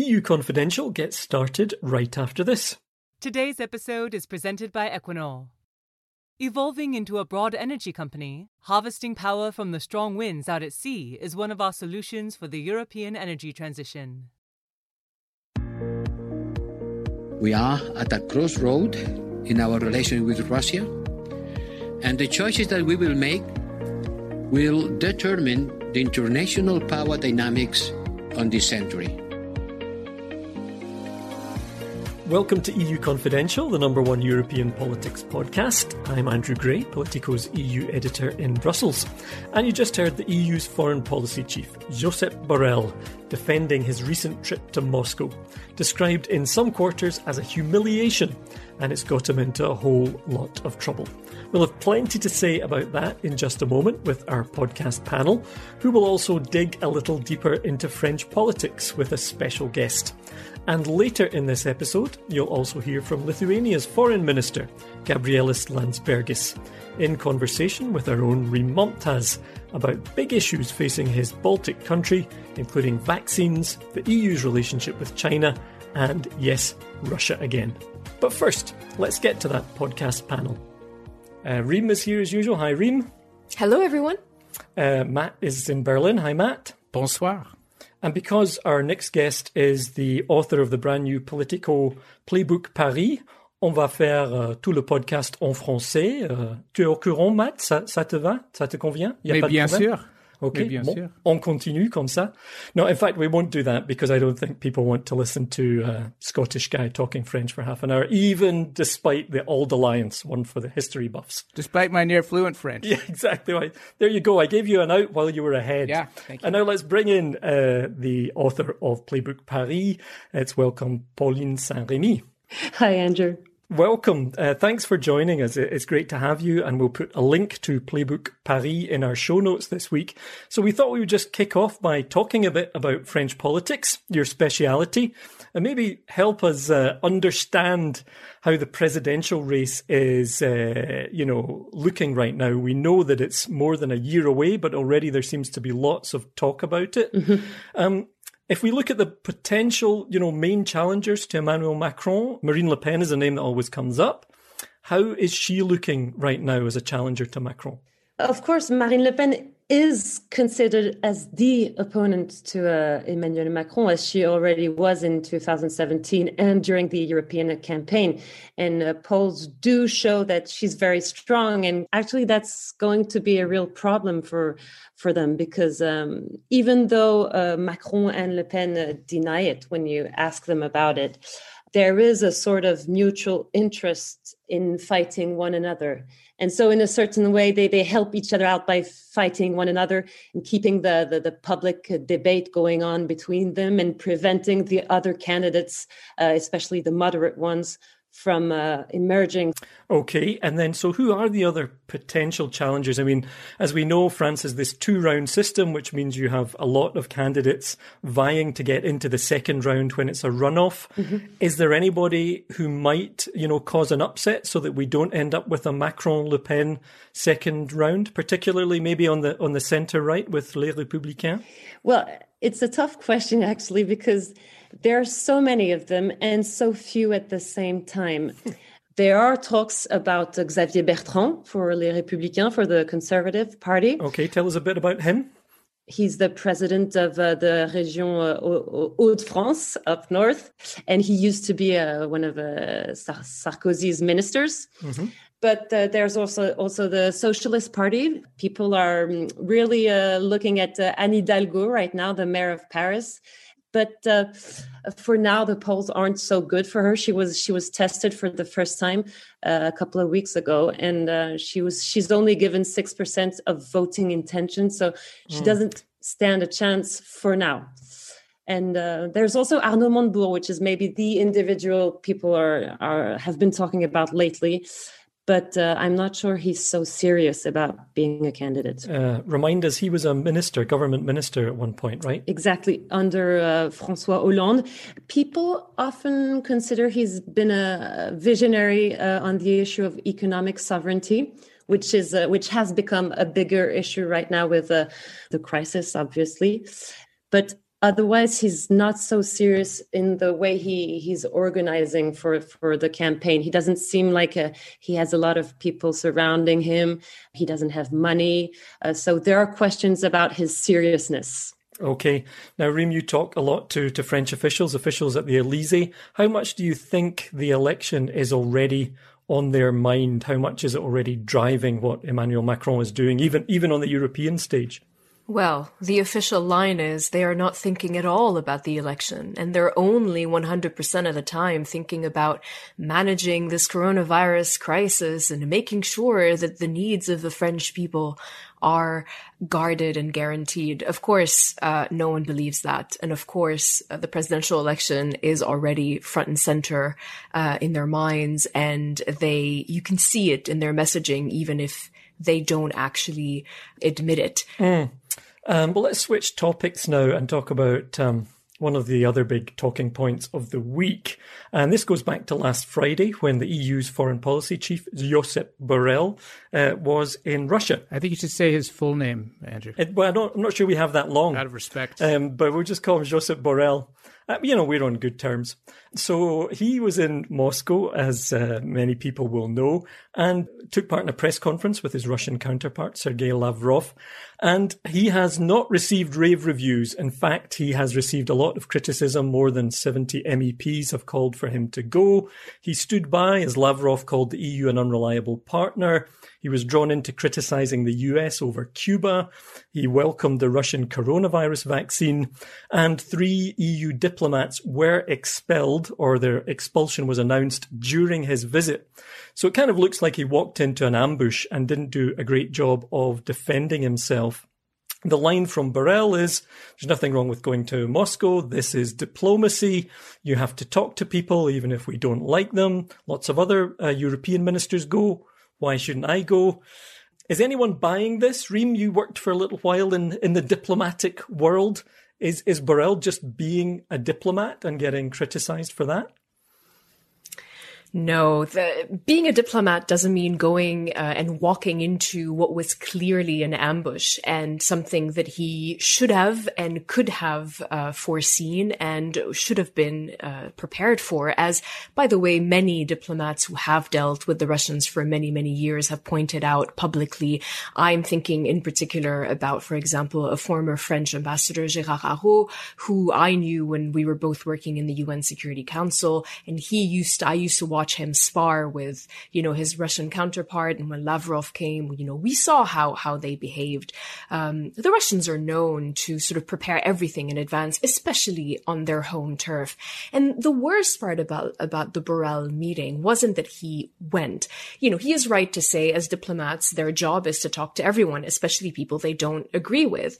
EU Confidential gets started right after this. Today's episode is presented by Equinor. Evolving into a broad energy company, harvesting power from the strong winds out at sea is one of our solutions for the European energy transition. We are at a crossroad in our relation with Russia, and the choices that we will make will determine the international power dynamics on this century. Welcome to EU Confidential, the number one European politics podcast. I'm Andrew Gray, Politico's EU editor in Brussels. And you just heard the EU's foreign policy chief, Josep Borrell, defending his recent trip to Moscow, described in some quarters as a humiliation, and it's got him into a whole lot of trouble. We'll have plenty to say about that in just a moment with our podcast panel, who will also dig a little deeper into French politics with a special guest. And later in this episode, you'll also hear from Lithuania's Foreign Minister, Gabrielius Landsbergis, in conversation with our own Reem about big issues facing his Baltic country, including vaccines, the EU's relationship with China, and yes, Russia again. But first, let's get to that podcast panel. Uh, Reem is here as usual. Hi, Reem. Hello, everyone. Uh, Matt is in Berlin. Hi, Matt. Bonsoir. And because our next guest is the author of the brand new Politico Playbook Paris, on va faire euh, tout le podcast en français. Euh, tu es au courant, Matt ça, ça, te va Ça te convient y a Mais pas bien sûr. Okay, bien bon, sûr. on continue comme ça. No, in fact, we won't do that because I don't think people want to listen to a Scottish guy talking French for half an hour, even despite the Auld Alliance, one for the history buffs. Despite my near fluent French. Yeah, exactly right. There you go. I gave you an out while you were ahead. Yeah, thank you. And now let's bring in uh, the author of Playbook Paris. Let's welcome Pauline Saint-Remy. Hi, Andrew. Welcome. Uh, thanks for joining us. It's great to have you, and we'll put a link to Playbook Paris in our show notes this week. So we thought we would just kick off by talking a bit about French politics, your speciality, and maybe help us uh, understand how the presidential race is, uh, you know, looking right now. We know that it's more than a year away, but already there seems to be lots of talk about it. Mm-hmm. Um, if we look at the potential, you know, main challengers to Emmanuel Macron, Marine Le Pen is a name that always comes up. How is she looking right now as a challenger to Macron? Of course, Marine Le Pen is considered as the opponent to uh, Emmanuel Macron, as she already was in 2017 and during the European campaign. And uh, polls do show that she's very strong. And actually, that's going to be a real problem for for them because um, even though uh, Macron and Le Pen uh, deny it when you ask them about it, there is a sort of mutual interest in fighting one another. And so, in a certain way, they, they help each other out by fighting one another and keeping the, the, the public debate going on between them and preventing the other candidates, uh, especially the moderate ones, from uh, emerging. Okay, and then so who are the other potential challengers? I mean, as we know, France has this two round system, which means you have a lot of candidates vying to get into the second round when it's a runoff. Mm-hmm. Is there anybody who might, you know, cause an upset so that we don't end up with a Macron Le Pen second round, particularly maybe on the on the centre right with Les Républicains? Well, it's a tough question actually because there are so many of them and so few at the same time. There are talks about Xavier Bertrand for Les Républicains, for the Conservative Party. Okay, tell us a bit about him. He's the president of uh, the Région uh, Hauts-de-France up north, and he used to be uh, one of uh, Sar- Sarkozy's ministers. Mm-hmm. But uh, there's also also the Socialist Party. People are um, really uh, looking at uh, Anne Hidalgo right now, the mayor of Paris. But uh, for now, the polls aren't so good for her. She was she was tested for the first time uh, a couple of weeks ago, and uh, she was she's only given six percent of voting intention, so she Mm. doesn't stand a chance for now. And uh, there's also Arnaud Montebourg, which is maybe the individual people are are have been talking about lately. But uh, I'm not sure he's so serious about being a candidate. Uh, remind us, he was a minister, government minister at one point, right? Exactly. Under uh, Francois Hollande. People often consider he's been a visionary uh, on the issue of economic sovereignty, which is uh, which has become a bigger issue right now with uh, the crisis, obviously. But otherwise he's not so serious in the way he he's organizing for for the campaign he doesn't seem like a he has a lot of people surrounding him he doesn't have money uh, so there are questions about his seriousness Okay. Now, Reem, you talk a lot to, to French officials, officials at the Elysee. How much do you think the election is already on their mind? How much is it already driving what Emmanuel Macron is doing, even even on the European stage? Well, the official line is they are not thinking at all about the election, and they're only 100% of the time thinking about managing this coronavirus crisis and making sure that the needs of the French people are guarded and guaranteed. Of course, uh, no one believes that. And of course, uh, the presidential election is already front and center uh, in their minds, and they, you can see it in their messaging, even if they don't actually admit it. Mm. Um, but let's switch topics now and talk about um, one of the other big talking points of the week. And this goes back to last Friday when the EU's foreign policy chief, Josep Borrell, uh, was in Russia. I think you should say his full name, Andrew. It, well, I am not sure we have that long. Out of respect. Um, but we'll just call him Josep Borrell. Uh, you know, we're on good terms. So he was in Moscow, as uh, many people will know, and took part in a press conference with his Russian counterpart, Sergei Lavrov. And he has not received rave reviews. In fact, he has received a lot of criticism. More than 70 MEPs have called for him to go. He stood by as Lavrov called the EU an unreliable partner. He was drawn into criticizing the US over Cuba. He welcomed the Russian coronavirus vaccine and three EU diplomats were expelled or their expulsion was announced during his visit. So it kind of looks like he walked into an ambush and didn't do a great job of defending himself. The line from Borrell is there's nothing wrong with going to Moscow. This is diplomacy. You have to talk to people, even if we don't like them. Lots of other uh, European ministers go. Why shouldn't I go? Is anyone buying this? Reem, you worked for a little while in, in the diplomatic world. Is, is Borrell just being a diplomat and getting criticized for that? No, the, being a diplomat doesn't mean going uh, and walking into what was clearly an ambush and something that he should have and could have uh, foreseen and should have been uh, prepared for. As, by the way, many diplomats who have dealt with the Russians for many, many years have pointed out publicly. I'm thinking in particular about, for example, a former French ambassador, Gérard Araud, who I knew when we were both working in the UN Security Council, and he used I used to watch watch him spar with, you know, his Russian counterpart. And when Lavrov came, you know, we saw how, how they behaved. Um, the Russians are known to sort of prepare everything in advance, especially on their home turf. And the worst part about, about the Borrell meeting wasn't that he went. You know, he is right to say as diplomats, their job is to talk to everyone, especially people they don't agree with.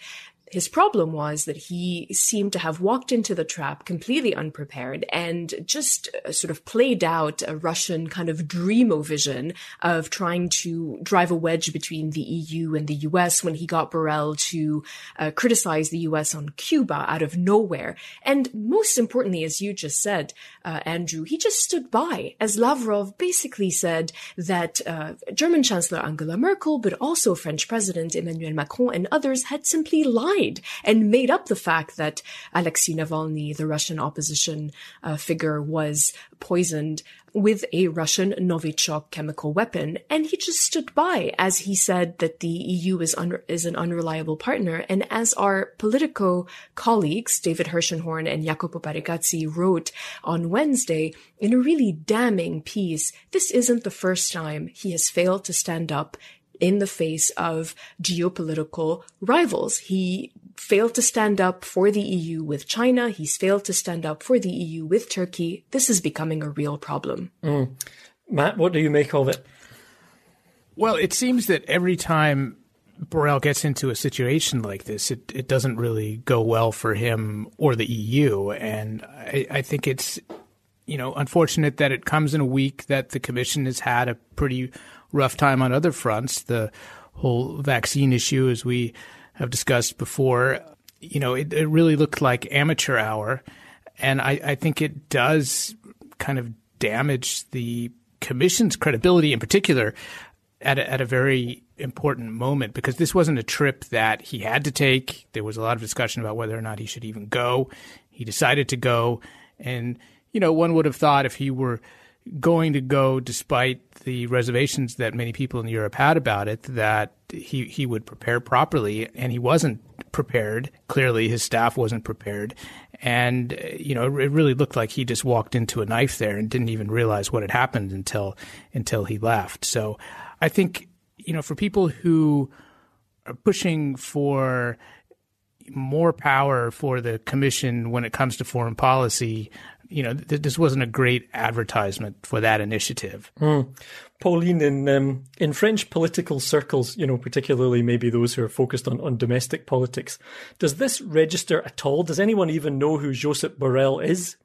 His problem was that he seemed to have walked into the trap completely unprepared and just uh, sort of played out a Russian kind of dreamo vision of trying to drive a wedge between the EU and the US when he got Borrell to uh, criticize the US on Cuba out of nowhere. And most importantly, as you just said, uh, Andrew, he just stood by as Lavrov basically said that uh, German Chancellor Angela Merkel, but also French President Emmanuel Macron and others had simply lied and made up the fact that Alexei Navalny, the Russian opposition uh, figure, was poisoned with a Russian Novichok chemical weapon. And he just stood by as he said that the EU is, un- is an unreliable partner. And as our Politico colleagues, David Herszenhorn and Jacopo Barigazzi wrote on Wednesday in a really damning piece, this isn't the first time he has failed to stand up in the face of geopolitical rivals. He failed to stand up for the EU with China. He's failed to stand up for the EU with Turkey. This is becoming a real problem. Mm. Matt, what do you make of it? Well, it seems that every time Borrell gets into a situation like this, it, it doesn't really go well for him or the EU. And I, I think it's, you know, unfortunate that it comes in a week that the Commission has had a pretty rough time on other fronts. The whole vaccine issue, as we have discussed before, you know, it, it really looked like amateur hour. And I, I think it does kind of damage the commission's credibility in particular. at a, at a very important moment because this wasn't a trip that he had to take. There was a lot of discussion about whether or not he should even go. He decided to go. And, you know, one would have thought if he were going to go despite the reservations that many people in Europe had about it, that he, he would prepare properly. And he wasn't prepared. Clearly, his staff wasn't prepared. And, uh, you know, it really looked like he just walked into a knife there and didn't even realize what had happened until, until he left. So I think, you know, for people who are pushing for more power for the commission when it comes to foreign policy, you know, th- this wasn't a great advertisement for that initiative. Mm. Pauline, in um, in French political circles, you know, particularly maybe those who are focused on, on domestic politics, does this register at all? Does anyone even know who Josep Borrell is?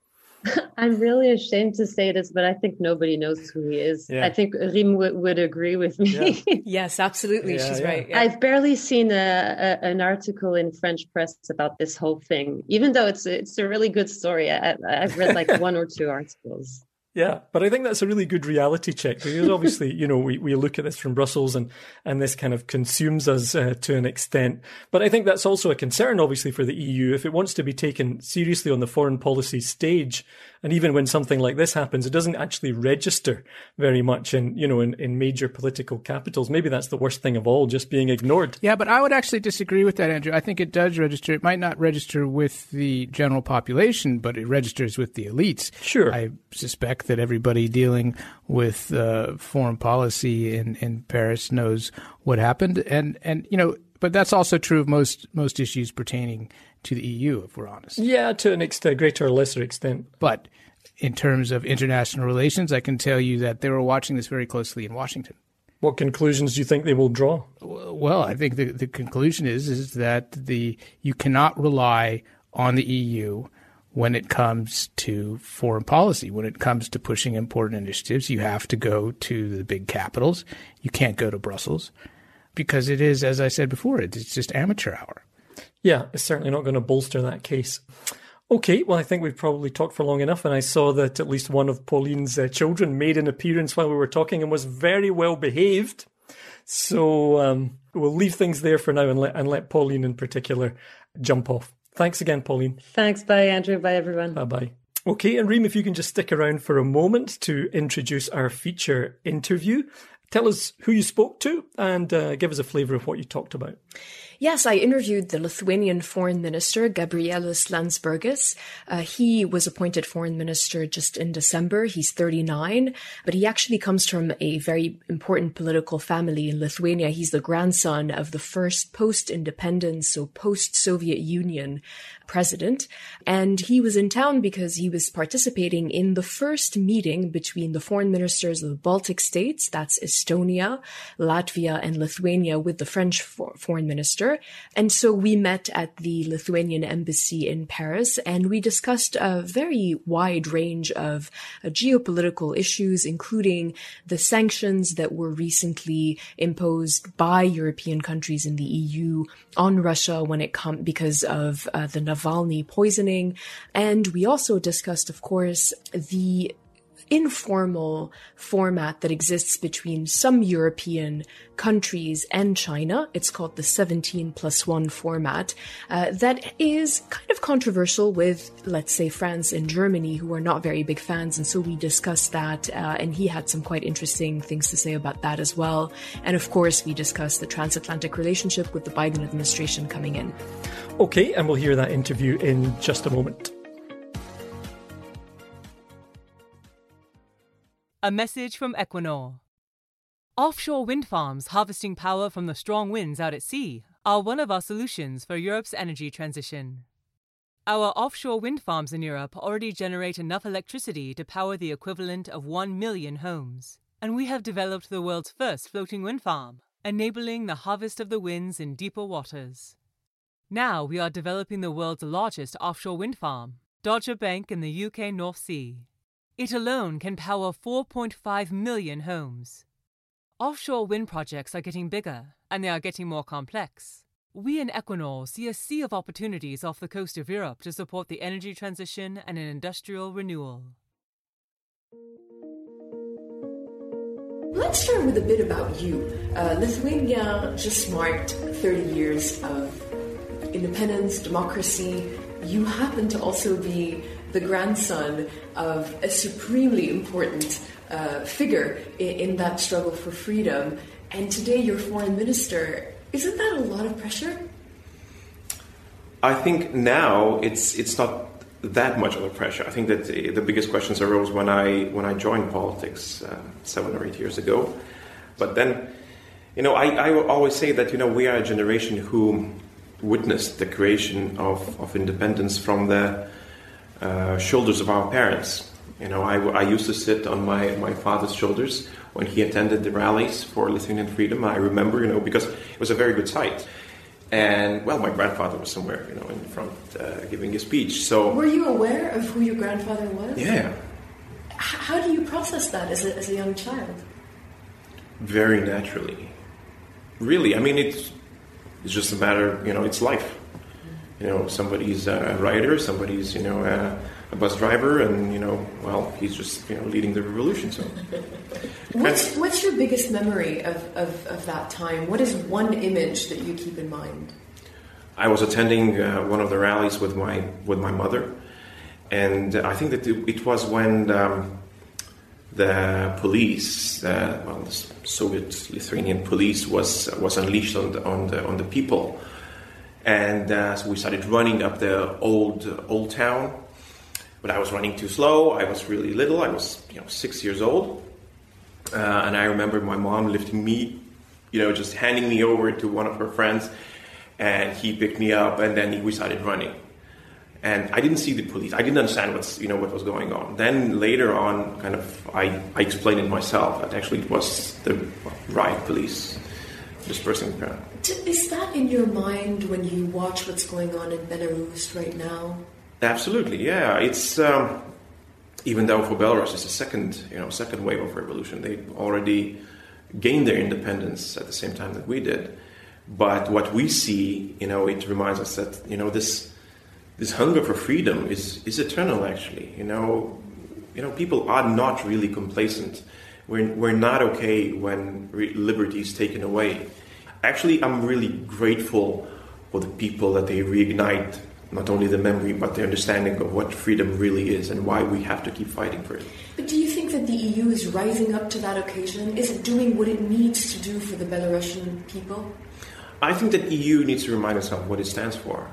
I'm really ashamed to say this, but I think nobody knows who he is. Yeah. I think Reem would, would agree with me. Yeah. yes, absolutely. Yeah, She's right. I've barely seen a, a, an article in French press about this whole thing, even though it's it's a really good story. I, I've read like one or two articles. Yeah, but I think that's a really good reality check because obviously, you know, we, we look at this from Brussels and, and this kind of consumes us uh, to an extent. But I think that's also a concern, obviously, for the EU. If it wants to be taken seriously on the foreign policy stage, and even when something like this happens, it doesn't actually register very much in, you know, in, in major political capitals. Maybe that's the worst thing of all, just being ignored. Yeah, but I would actually disagree with that, Andrew. I think it does register. It might not register with the general population, but it registers with the elites. Sure. I suspect that everybody dealing with uh, foreign policy in, in Paris knows what happened. And, and, you know, but that's also true of most, most issues pertaining to the EU, if we're honest. Yeah, to an extent, greater or lesser extent. But in terms of international relations, I can tell you that they were watching this very closely in Washington. What conclusions do you think they will draw? Well, I think the, the conclusion is is that the you cannot rely on the EU when it comes to foreign policy. When it comes to pushing important initiatives, you have to go to the big capitals. You can't go to Brussels because it is, as I said before, it's just amateur hour. Yeah, it's certainly not going to bolster that case. Okay, well, I think we've probably talked for long enough, and I saw that at least one of Pauline's uh, children made an appearance while we were talking and was very well behaved. So um, we'll leave things there for now and let, and let Pauline in particular jump off. Thanks again, Pauline. Thanks. Bye, Andrew. Bye, everyone. Bye bye. Okay, and Reem, if you can just stick around for a moment to introduce our feature interview. Tell us who you spoke to and uh, give us a flavour of what you talked about. Yes, I interviewed the Lithuanian foreign minister, Gabrielius Landsbergis. Uh, he was appointed foreign minister just in December. He's 39, but he actually comes from a very important political family in Lithuania. He's the grandson of the first post-independence, so post-Soviet Union president. And he was in town because he was participating in the first meeting between the foreign ministers of the Baltic states, that's Estonia, Latvia, and Lithuania, with the French for- foreign minister. And so we met at the Lithuanian embassy in Paris and we discussed a very wide range of uh, geopolitical issues, including the sanctions that were recently imposed by European countries in the EU on Russia when it comes because of uh, the Navalny poisoning. And we also discussed, of course, the informal format that exists between some European countries and China. It's called the 17 plus 1 format. Uh, that is kind of controversial with, let's say, France and Germany, who are not very big fans. And so we discussed that, uh, and he had some quite interesting things to say about that as well. And of course, we discussed the transatlantic relationship with the Biden administration coming in. Okay, and we'll hear that interview in just a moment. A message from Equinor. Offshore wind farms harvesting power from the strong winds out at sea are one of our solutions for Europe's energy transition. Our offshore wind farms in Europe already generate enough electricity to power the equivalent of 1 million homes. And we have developed the world's first floating wind farm, enabling the harvest of the winds in deeper waters. Now we are developing the world's largest offshore wind farm, Dogger Bank in the UK North Sea. It alone can power 4.5 million homes. Offshore wind projects are getting bigger, and they are getting more complex. We in Equinor see a sea of opportunities off the coast of Europe to support the energy transition and an industrial renewal. Let's start with a bit about you. Uh, Lithuania just marked 30 years of independence, democracy. You happen to also be the grandson of a supremely important uh, figure in, in that struggle for freedom. And today you're foreign minister. Isn't that a lot of pressure? I think now it's it's not that much of a pressure. I think that the, the biggest questions arose when I when I joined politics uh, seven or eight years ago. But then, you know, I, I always say that you know we are a generation who witnessed the creation of, of independence from the uh, shoulders of our parents. You know, I, I used to sit on my, my father's shoulders when he attended the rallies for Lithuanian freedom. I remember, you know, because it was a very good sight. And well, my grandfather was somewhere, you know, in front uh, giving a speech. So were you aware of who your grandfather was? Yeah. H- how do you process that as a, as a young child? Very naturally. Really, I mean, it's it's just a matter, you know, it's life. You know, somebody's a writer, somebody's, you know, a, a bus driver, and you know, well, he's just, you know, leading the revolution. So, what's what's your biggest memory of, of, of that time? What is one image that you keep in mind? I was attending uh, one of the rallies with my with my mother, and I think that it was when um, the police, uh, well, the Soviet Lithuanian police, was was unleashed on the on the, on the people, and uh, so we started running up the old old town. But I was running too slow. I was really little. I was you know six years old, uh, and I remember my mom lifting me, you know, just handing me over to one of her friends and he picked me up, and then we started running. And I didn't see the police. I didn't understand what's you know what was going on. Then later on, kind of, I, I explained it myself that actually it was the riot police dispersing the crowd. Is that in your mind when you watch what's going on in Belarus right now? Absolutely, yeah. It's um, even though for Belarus it's a second you know second wave of revolution. They already gained their independence at the same time that we did. But what we see, you know, it reminds us that you know this this hunger for freedom is is eternal. Actually, you know, you know, people are not really complacent. We're we're not okay when re- liberty is taken away. Actually, I'm really grateful for the people that they reignite not only the memory but the understanding of what freedom really is and why we have to keep fighting for it. But do you think that the EU is rising up to that occasion? Is it doing what it needs to do for the Belarusian people? I think that EU needs to remind itself what it stands for,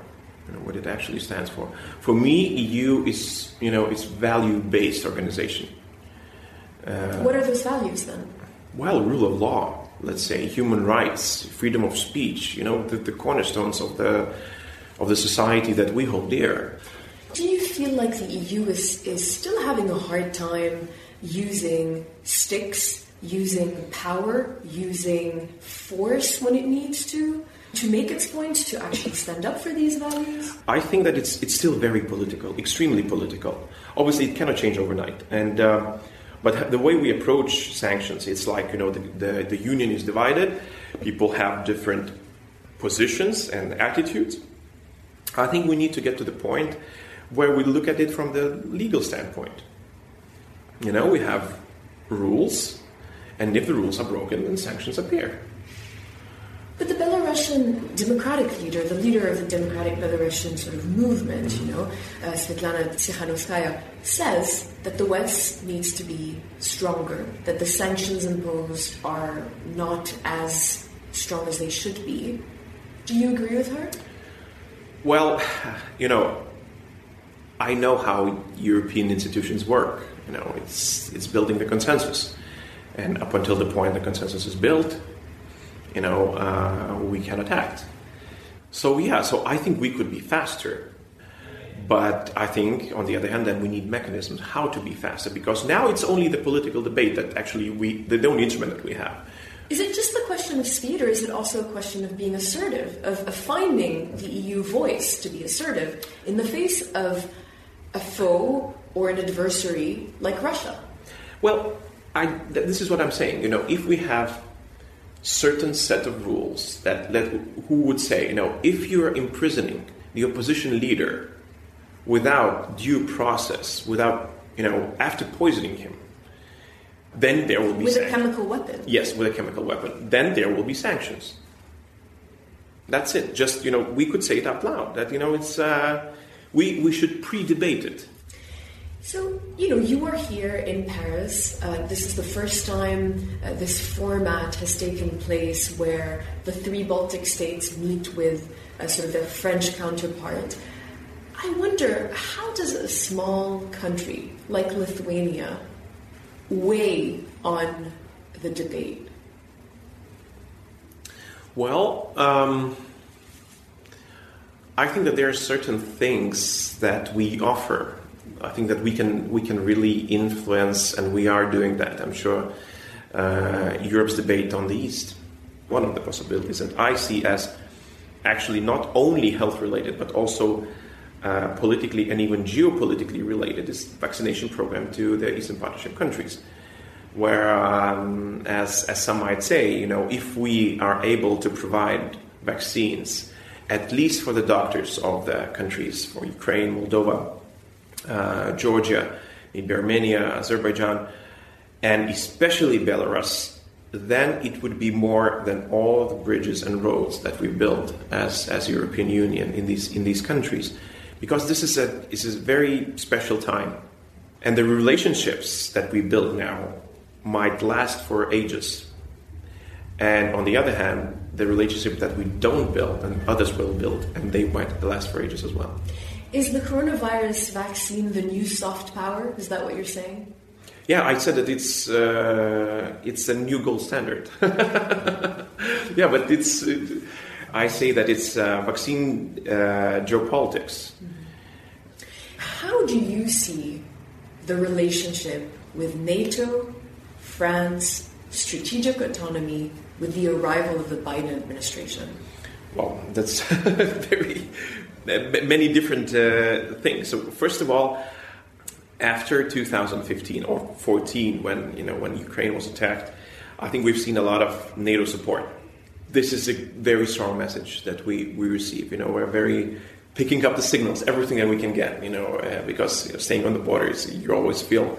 you know, what it actually stands for. For me, EU is, you know, it's value-based organization. Uh, what are those values then? Well, rule of law, let's say, human rights, freedom of speech, you know, the, the cornerstones of the of the society that we hold dear. Do you feel like the EU is, is still having a hard time using sticks using power, using force when it needs to, to make its point, to actually stand up for these values? I think that it's it's still very political, extremely political. Obviously, it cannot change overnight, and. Um, but the way we approach sanctions, it's like you know the, the, the union is divided. People have different positions and attitudes. I think we need to get to the point where we look at it from the legal standpoint. You know, we have rules and if the rules are broken, then sanctions appear. But the Belarusian democratic leader, the leader of the democratic Belarusian sort of movement, you know, uh, Svetlana Tsikhanouskaya, says that the West needs to be stronger, that the sanctions imposed are not as strong as they should be. Do you agree with her? Well, you know, I know how European institutions work. You know, it's it's building the consensus. And up until the point the consensus is built, you know, uh, we cannot act. So yeah, so I think we could be faster. But I think, on the other hand, then we need mechanisms how to be faster because now it's only the political debate that actually we, the only instrument that we have. Is it just the question of speed, or is it also a question of being assertive, of, of finding the EU voice to be assertive in the face of a foe or an adversary like Russia? Well, I, this is what I'm saying. You know, if we have certain set of rules that let who would say, you know, if you're imprisoning the opposition leader without due process, without you know, after poisoning him, then there will be with sanctions. a chemical weapon. Yes, with a chemical weapon. Then there will be sanctions. That's it. Just you know, we could say it out loud. That you know, it's uh, we we should pre-debate it. So, you know, you are here in Paris. Uh, this is the first time uh, this format has taken place where the three Baltic states meet with uh, sort of their French counterpart. I wonder, how does a small country like Lithuania weigh on the debate? Well, um, I think that there are certain things that we offer. I think that we can we can really influence, and we are doing that. I'm sure uh, Europe's debate on the East, one of the possibilities, that I see as actually not only health related, but also uh, politically and even geopolitically related is vaccination program to the Eastern Partnership countries where, um, as, as some might say, you know, if we are able to provide vaccines, at least for the doctors of the countries, for Ukraine, Moldova, uh, Georgia, maybe Armenia, Azerbaijan, and especially Belarus, then it would be more than all the bridges and roads that we build as, as European Union in these, in these countries. Because this is, a, this is a very special time. And the relationships that we build now might last for ages. And on the other hand, the relationship that we don't build and others will build, and they might last for ages as well. Is the coronavirus vaccine the new soft power? Is that what you're saying? Yeah, I said that it's uh, it's a new gold standard. yeah, but it's it, I say that it's uh, vaccine uh, geopolitics. How do you see the relationship with NATO, France, strategic autonomy with the arrival of the Biden administration? Well, that's very many different uh, things. So first of all, after 2015 or 14, when you know when Ukraine was attacked, I think we've seen a lot of NATO support. This is a very strong message that we, we receive. You know, we're very picking up the signals, everything that we can get. You know, uh, because you know, staying on the borders, you always feel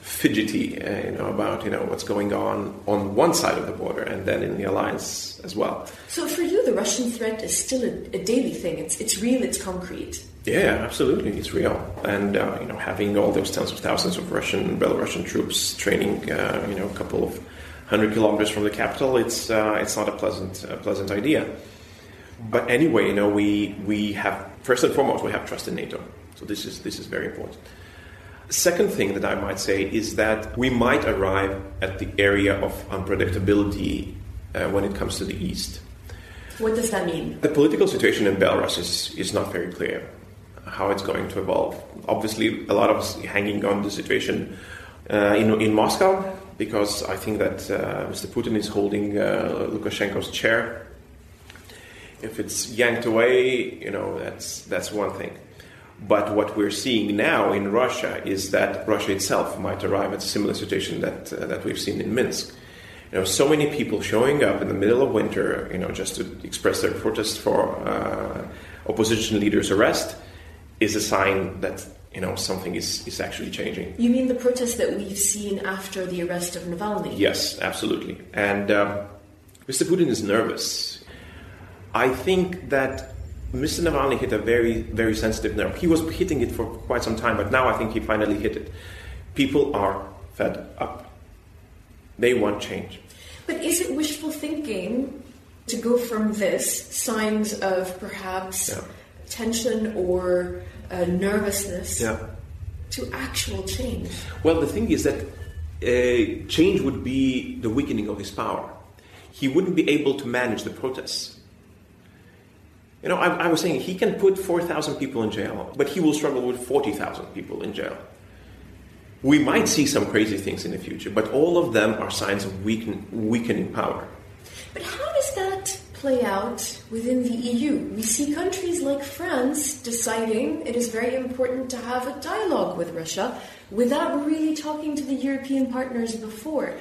fidgety, uh, you know, about you know what's going on on one side of the border and then in the alliance as well. So for you, the Russian threat is still a, a daily thing. It's it's real. It's concrete. Yeah, absolutely, it's real. And uh, you know, having all those tens of thousands of Russian, Belarusian troops training, uh, you know, a couple of hundred kilometers from the capital, it's uh, it's not a pleasant a pleasant idea. But anyway, you know, we we have first and foremost we have trust in NATO. So this is this is very important. Second thing that I might say is that we might arrive at the area of unpredictability uh, when it comes to the east. What does that mean? The political situation in Belarus is, is not very clear how it's going to evolve. Obviously, a lot of us hanging on the situation uh, in, in Moscow because I think that uh, Mr. Putin is holding uh, Lukashenko's chair. If it's yanked away, you know, that's, that's one thing. But what we're seeing now in Russia is that Russia itself might arrive at a similar situation that, uh, that we've seen in Minsk. You know, so many people showing up in the middle of winter, you know, just to express their protest for uh, opposition leaders' arrest is a sign that you know something is, is actually changing. You mean the protests that we've seen after the arrest of Navalny? Yes, absolutely. And um, Mr. Putin is nervous. I think that Mr. Navalny hit a very, very sensitive nerve. He was hitting it for quite some time, but now I think he finally hit it. People are fed up. They want change. But is it wishful thinking to go from this signs of perhaps Yeah. tension or uh, nervousness Yeah. to actual change? Well, the thing is that uh, change would be the weakening of his power. He wouldn't be able to manage the protests. You know, I, I was saying he can put 4,000 people in jail, but he will struggle with 40,000 people in jail. We might see some crazy things in the future, but all of them are signs of weaken, weakening power. But how does that play out within the EU? We see countries like France deciding it is very important to have a dialogue with Russia without really talking to the European partners before.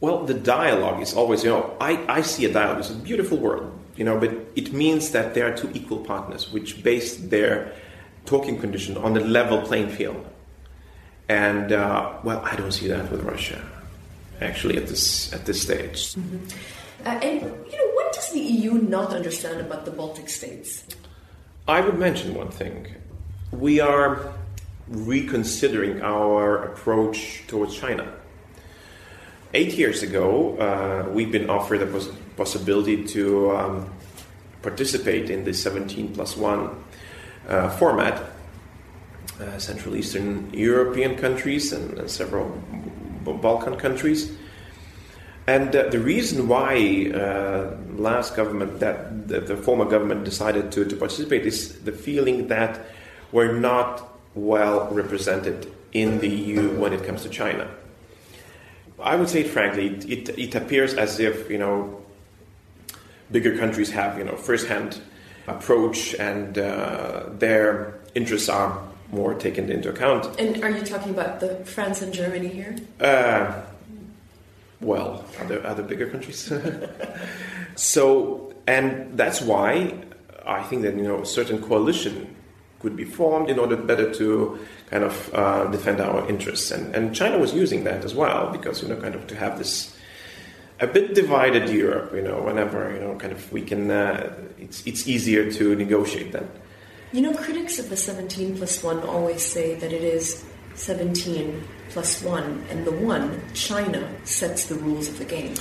Well, the dialogue is always, you know, I, I see a dialogue as a beautiful word, you know, but it means that there are two equal partners which base their talking condition on a level playing field. And, uh, well, I don't see that with Russia. actually at this at this stage. Mm-hmm. Uh, and you know, what does the EU not understand about the Baltic states? I would mention one thing: we are reconsidering our approach towards China. Eight years ago, uh, we've been offered a pos- possibility to um, participate in the 17 plus 1 uh, format. Uh, Central Eastern European countries and, and several Balkan countries. And uh, the reason why uh, last government, that the, the, former government decided to, to participate, is the feeling that we're not well represented in the EU when it comes to China. I would say, frankly, it, it, it appears as if you know bigger countries have you know first-hand approach and uh, their interests are more taken into account. And are you talking about the France and Germany here? Uh, well, other other bigger countries. so, and that's why I think that you know a certain coalition could be formed in order better to kind of uh, defend our interests. And, and China was using that as well because you know kind of to have this a bit divided Europe. You know, whenever you know kind of we can, uh, it's it's easier to negotiate then. You know, critics of the 17 plus 1 always say that it is 17 plus 1, and the 1, China, sets the rules of the game.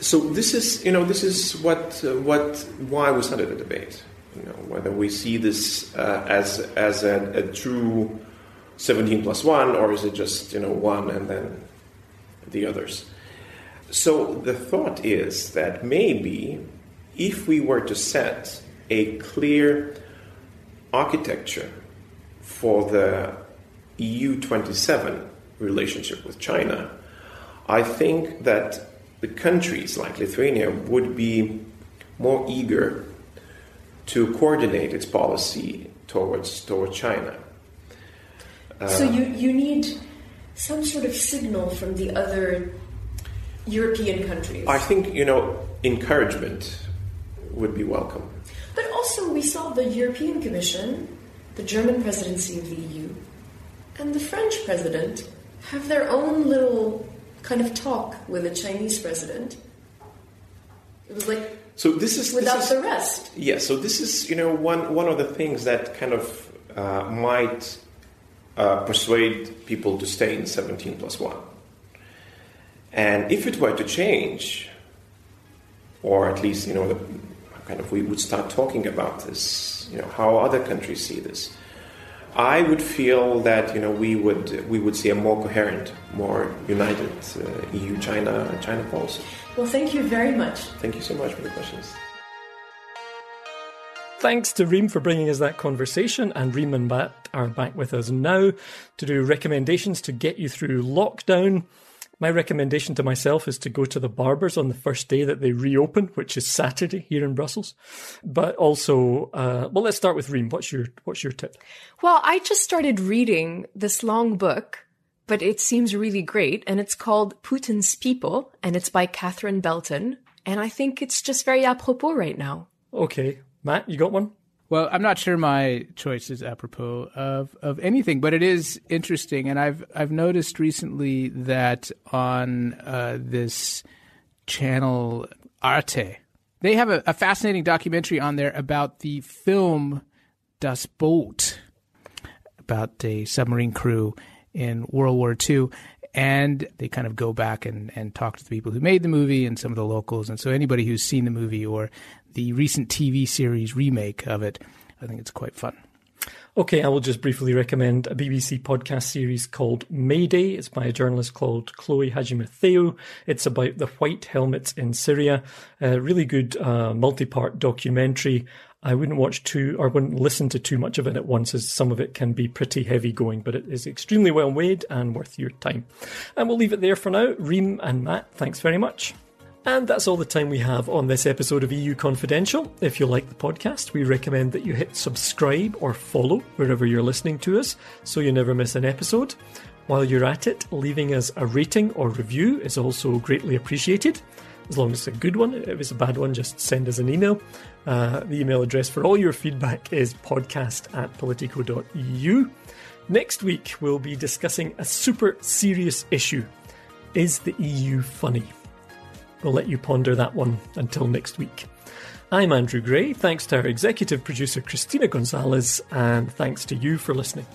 So this is, you know, this is what, uh, what, why we started the debate. You know, whether we see this uh, as, as a, a, true 17 plus 1, or is it just, you know, 1 and then the others. So the thought is that maybe if we were to set a clear architecture for the EU 27 relationship with China, I think that the countries like Lithuania would be more eager to coordinate its policy towards towards China. So you, you need some sort of signal from the other European countries. I think you know encouragement would be welcome. But also, we saw the European Commission, the German presidency of the EU, and the French president have their own little kind of talk with the Chinese president. It was like so this is without this is, the rest. Yes, yeah, so this is you know one one of the things that kind of uh, might uh, persuade people to stay in 17 plus one. And if it were to change, or at least you know the kind of we would start talking about this, you know, how other countries see this. I would feel that you know we would we would see a more coherent, more united uh, EU China China policy. Well, thank you very much. Thank you so much for the questions. Thanks to Reem for bringing us that conversation, and Reem and Matt are back with us now to do recommendations to get you through lockdown. My recommendation to myself is to go to the barbers on the first day that they reopen, which is Saturday here in Brussels. But also, uh, well, let's start with Reem. What's your what's your tip? Well, I just started reading this long book, but it seems really great, and it's called Putin's People, and it's by Catherine Belton, and I think it's just very apropos right now. Okay, Matt, you got one? Well, I'm not sure my choice is apropos of, of anything, but it is interesting, and I've I've noticed recently that on uh, this channel Arte, they have a, a, fascinating documentary on there about the film Das Boot, about a submarine crew in World War II. And they kind of go back and, and talk to the people who made the movie and some of the locals. And so anybody who's seen the movie or the recent TV series remake of it. I think it's quite fun. Okay, I will just briefly recommend a BBC podcast series called Mayday. It's by a journalist called Chloe Hadjimatheou. It's about the white helmets in Syria. A really good uh, multi-part documentary. I wouldn't watch too or wouldn't listen to too much of it at once, as some of it can be pretty heavy going, but it is extremely well weighed and worth your time. And we'll leave it there for now. Reem and Matt, thanks very much. And that's all the time we have on this episode of EU Confidential. If you like the podcast, we recommend that you hit subscribe or follow wherever you're listening to us so you never miss an episode. While you're at it, leaving us a rating or review is also greatly appreciated. As long as it's a good one. If it's a bad one, just send us an email. Uh, the email address for all your feedback is podcast at politico.eu. Next week, we'll be discussing a super serious issue Is the EU funny? We'll let you ponder that one until next week. I'm Andrew Gray. Thanks to our executive producer, Christina Gonzalez, and thanks to you for listening.